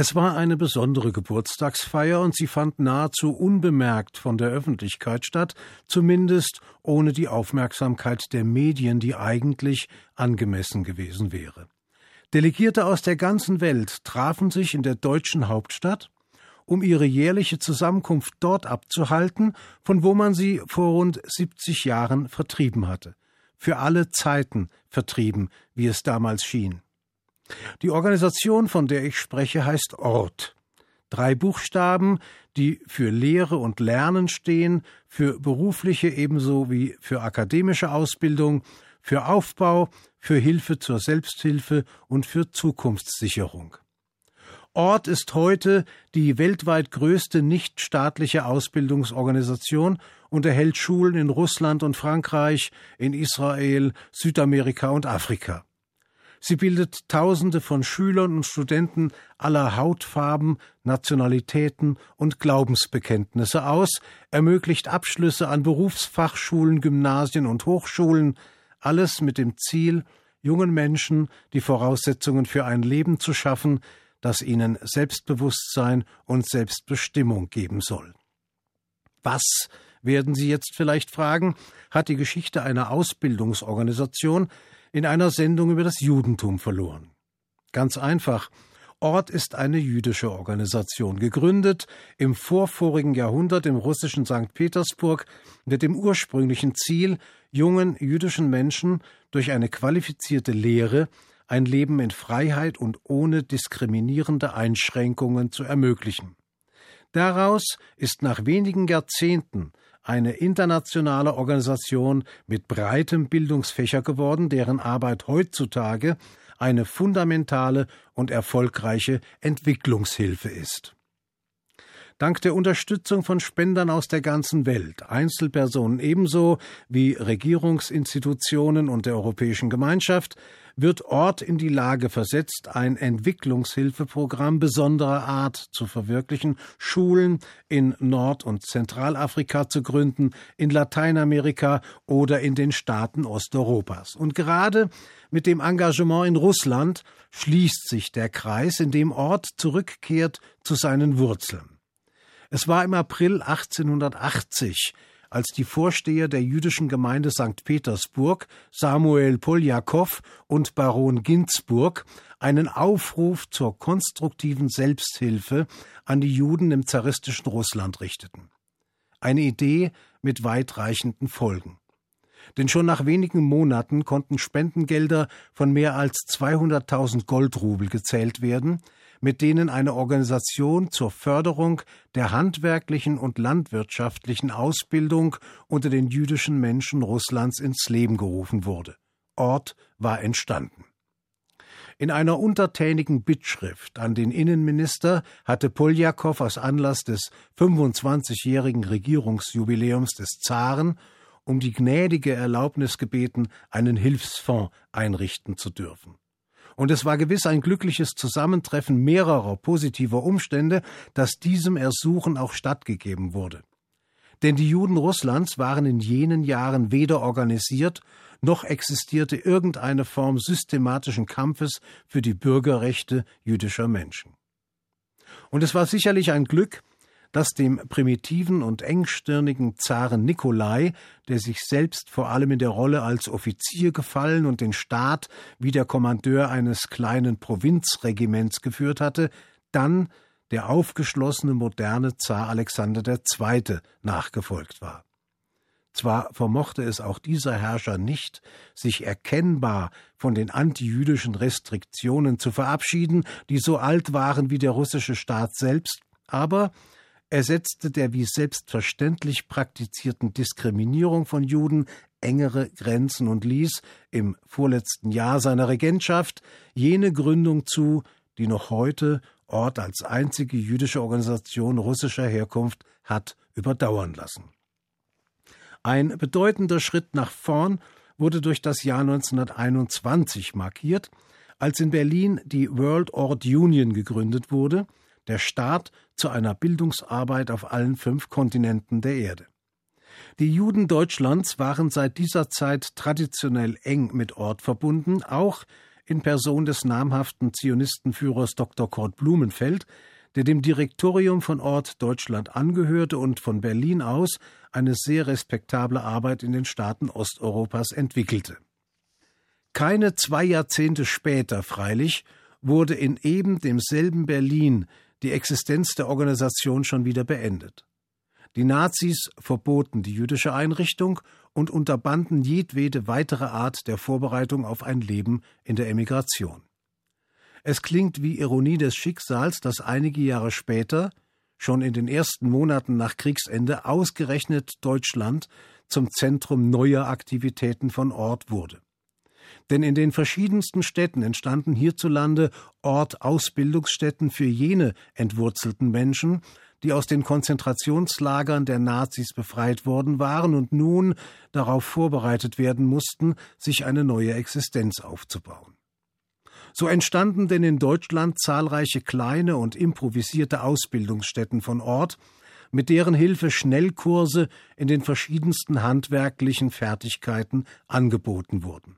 Es war eine besondere Geburtstagsfeier und sie fand nahezu unbemerkt von der Öffentlichkeit statt, zumindest ohne die Aufmerksamkeit der Medien, die eigentlich angemessen gewesen wäre. Delegierte aus der ganzen Welt trafen sich in der deutschen Hauptstadt, um ihre jährliche Zusammenkunft dort abzuhalten, von wo man sie vor rund 70 Jahren vertrieben hatte. Für alle Zeiten vertrieben, wie es damals schien. Die Organisation, von der ich spreche, heißt Ort. Drei Buchstaben, die für Lehre und Lernen stehen, für berufliche ebenso wie für akademische Ausbildung, für Aufbau, für Hilfe zur Selbsthilfe und für Zukunftssicherung. Ort ist heute die weltweit größte nichtstaatliche Ausbildungsorganisation und erhält Schulen in Russland und Frankreich, in Israel, Südamerika und Afrika. Sie bildet Tausende von Schülern und Studenten aller Hautfarben, Nationalitäten und Glaubensbekenntnisse aus, ermöglicht Abschlüsse an Berufsfachschulen, Gymnasien und Hochschulen, alles mit dem Ziel, jungen Menschen die Voraussetzungen für ein Leben zu schaffen, das ihnen Selbstbewusstsein und Selbstbestimmung geben soll. Was, werden Sie jetzt vielleicht fragen, hat die Geschichte einer Ausbildungsorganisation in einer Sendung über das Judentum verloren. Ganz einfach. Ort ist eine jüdische Organisation, gegründet im vorvorigen Jahrhundert im russischen St. Petersburg mit dem ursprünglichen Ziel, jungen jüdischen Menschen durch eine qualifizierte Lehre ein Leben in Freiheit und ohne diskriminierende Einschränkungen zu ermöglichen. Daraus ist nach wenigen Jahrzehnten eine internationale Organisation mit breitem Bildungsfächer geworden, deren Arbeit heutzutage eine fundamentale und erfolgreiche Entwicklungshilfe ist. Dank der Unterstützung von Spendern aus der ganzen Welt, Einzelpersonen ebenso wie Regierungsinstitutionen und der Europäischen Gemeinschaft, wird Ort in die Lage versetzt, ein Entwicklungshilfeprogramm besonderer Art zu verwirklichen, Schulen in Nord- und Zentralafrika zu gründen, in Lateinamerika oder in den Staaten Osteuropas. Und gerade mit dem Engagement in Russland schließt sich der Kreis, in dem Ort zurückkehrt zu seinen Wurzeln. Es war im April 1880, als die Vorsteher der jüdischen Gemeinde St. Petersburg, Samuel Poljakow und Baron Ginzburg, einen Aufruf zur konstruktiven Selbsthilfe an die Juden im zaristischen Russland richteten. Eine Idee mit weitreichenden Folgen. Denn schon nach wenigen Monaten konnten Spendengelder von mehr als 200.000 Goldrubel gezählt werden, mit denen eine Organisation zur Förderung der handwerklichen und landwirtschaftlichen Ausbildung unter den jüdischen Menschen Russlands ins Leben gerufen wurde. Ort war entstanden. In einer untertänigen Bittschrift an den Innenminister hatte Poljakow aus Anlass des 25-jährigen Regierungsjubiläums des Zaren um die gnädige Erlaubnis gebeten, einen Hilfsfonds einrichten zu dürfen und es war gewiss ein glückliches Zusammentreffen mehrerer positiver Umstände, dass diesem Ersuchen auch stattgegeben wurde. Denn die Juden Russlands waren in jenen Jahren weder organisiert, noch existierte irgendeine Form systematischen Kampfes für die Bürgerrechte jüdischer Menschen. Und es war sicherlich ein Glück, dass dem primitiven und engstirnigen Zaren Nikolai, der sich selbst vor allem in der Rolle als Offizier gefallen und den Staat wie der Kommandeur eines kleinen Provinzregiments geführt hatte, dann der aufgeschlossene moderne Zar Alexander II. nachgefolgt war. Zwar vermochte es auch dieser Herrscher nicht, sich erkennbar von den antijüdischen Restriktionen zu verabschieden, die so alt waren wie der russische Staat selbst, aber ersetzte der wie selbstverständlich praktizierten Diskriminierung von Juden engere Grenzen und ließ im vorletzten Jahr seiner Regentschaft jene Gründung zu, die noch heute Ort als einzige jüdische Organisation russischer Herkunft hat überdauern lassen. Ein bedeutender Schritt nach vorn wurde durch das Jahr 1921 markiert, als in Berlin die World Ort Union gegründet wurde, der Staat zu einer Bildungsarbeit auf allen fünf Kontinenten der Erde. Die Juden Deutschlands waren seit dieser Zeit traditionell eng mit Ort verbunden, auch in Person des namhaften Zionistenführers Dr. Kurt Blumenfeld, der dem Direktorium von Ort Deutschland angehörte und von Berlin aus eine sehr respektable Arbeit in den Staaten Osteuropas entwickelte. Keine zwei Jahrzehnte später freilich wurde in eben demselben Berlin die Existenz der Organisation schon wieder beendet. Die Nazis verboten die jüdische Einrichtung und unterbanden jedwede weitere Art der Vorbereitung auf ein Leben in der Emigration. Es klingt wie Ironie des Schicksals, dass einige Jahre später, schon in den ersten Monaten nach Kriegsende, ausgerechnet Deutschland zum Zentrum neuer Aktivitäten von Ort wurde. Denn in den verschiedensten Städten entstanden hierzulande Ort-Ausbildungsstätten für jene entwurzelten Menschen, die aus den Konzentrationslagern der Nazis befreit worden waren und nun darauf vorbereitet werden mussten, sich eine neue Existenz aufzubauen. So entstanden denn in Deutschland zahlreiche kleine und improvisierte Ausbildungsstätten von Ort, mit deren Hilfe Schnellkurse in den verschiedensten handwerklichen Fertigkeiten angeboten wurden.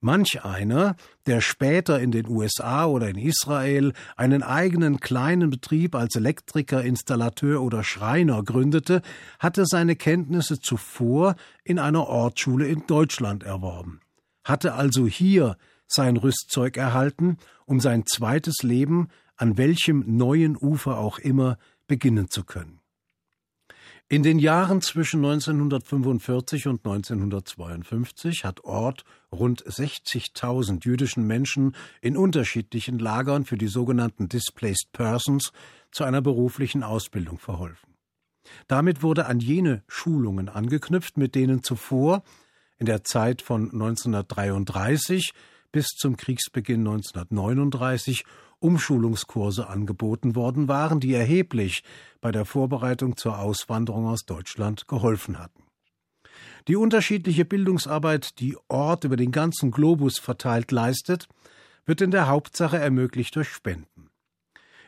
Manch einer, der später in den USA oder in Israel einen eigenen kleinen Betrieb als Elektriker, Installateur oder Schreiner gründete, hatte seine Kenntnisse zuvor in einer Ortsschule in Deutschland erworben, hatte also hier sein Rüstzeug erhalten, um sein zweites Leben an welchem neuen Ufer auch immer beginnen zu können. In den Jahren zwischen 1945 und 1952 hat Ort rund 60.000 jüdischen Menschen in unterschiedlichen Lagern für die sogenannten Displaced Persons zu einer beruflichen Ausbildung verholfen. Damit wurde an jene Schulungen angeknüpft, mit denen zuvor in der Zeit von 1933 bis zum Kriegsbeginn 1939 Umschulungskurse angeboten worden waren, die erheblich bei der Vorbereitung zur Auswanderung aus Deutschland geholfen hatten. Die unterschiedliche Bildungsarbeit, die Ort über den ganzen Globus verteilt leistet, wird in der Hauptsache ermöglicht durch Spenden.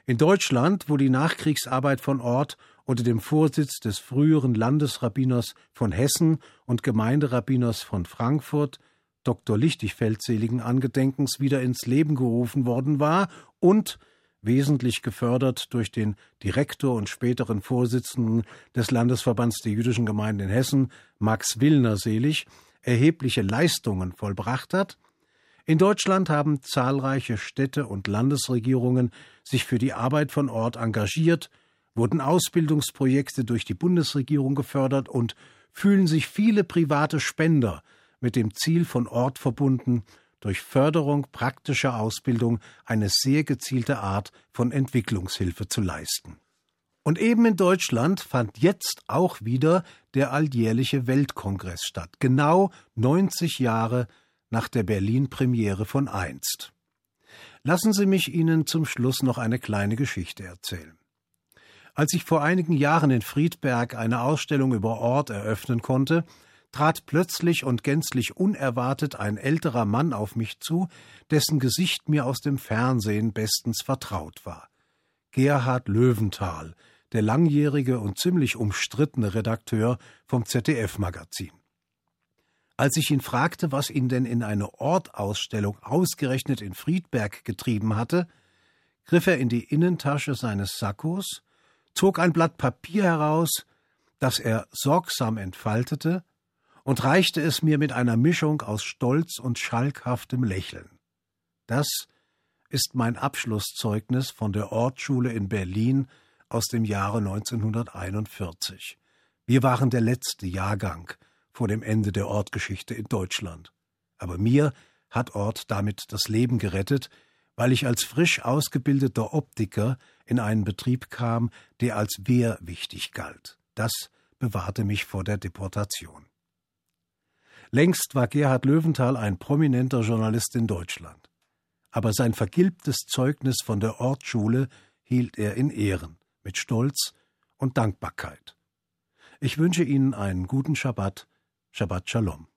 In Deutschland, wo die Nachkriegsarbeit von Ort unter dem Vorsitz des früheren Landesrabbiners von Hessen und Gemeinderabbiners von Frankfurt Dr. Lichtigfeldseligen Angedenkens wieder ins Leben gerufen worden war und wesentlich gefördert durch den Direktor und späteren Vorsitzenden des Landesverbands der jüdischen Gemeinden in Hessen, Max Willner selig, erhebliche Leistungen vollbracht hat. In Deutschland haben zahlreiche Städte und Landesregierungen sich für die Arbeit von Ort engagiert, wurden Ausbildungsprojekte durch die Bundesregierung gefördert und fühlen sich viele private Spender mit dem Ziel von Ort verbunden, durch Förderung praktischer Ausbildung eine sehr gezielte Art von Entwicklungshilfe zu leisten. Und eben in Deutschland fand jetzt auch wieder der alljährliche Weltkongress statt, genau 90 Jahre nach der Berlin-Premiere von einst. Lassen Sie mich Ihnen zum Schluss noch eine kleine Geschichte erzählen. Als ich vor einigen Jahren in Friedberg eine Ausstellung über Ort eröffnen konnte, trat plötzlich und gänzlich unerwartet ein älterer Mann auf mich zu, dessen Gesicht mir aus dem Fernsehen bestens vertraut war. Gerhard Löwenthal, der langjährige und ziemlich umstrittene Redakteur vom ZDF-Magazin. Als ich ihn fragte, was ihn denn in eine Ortausstellung ausgerechnet in Friedberg getrieben hatte, griff er in die Innentasche seines Sakkos, zog ein Blatt Papier heraus, das er sorgsam entfaltete und reichte es mir mit einer Mischung aus Stolz und schalkhaftem Lächeln. Das ist mein Abschlusszeugnis von der Ortsschule in Berlin aus dem Jahre 1941. Wir waren der letzte Jahrgang vor dem Ende der Ortgeschichte in Deutschland. Aber mir hat Ort damit das Leben gerettet, weil ich als frisch ausgebildeter Optiker in einen Betrieb kam, der als wehrwichtig galt. Das bewahrte mich vor der Deportation. Längst war Gerhard Löwenthal ein prominenter Journalist in Deutschland. Aber sein vergilbtes Zeugnis von der Ortsschule hielt er in Ehren, mit Stolz und Dankbarkeit. Ich wünsche Ihnen einen guten Schabbat, Shabbat Shalom.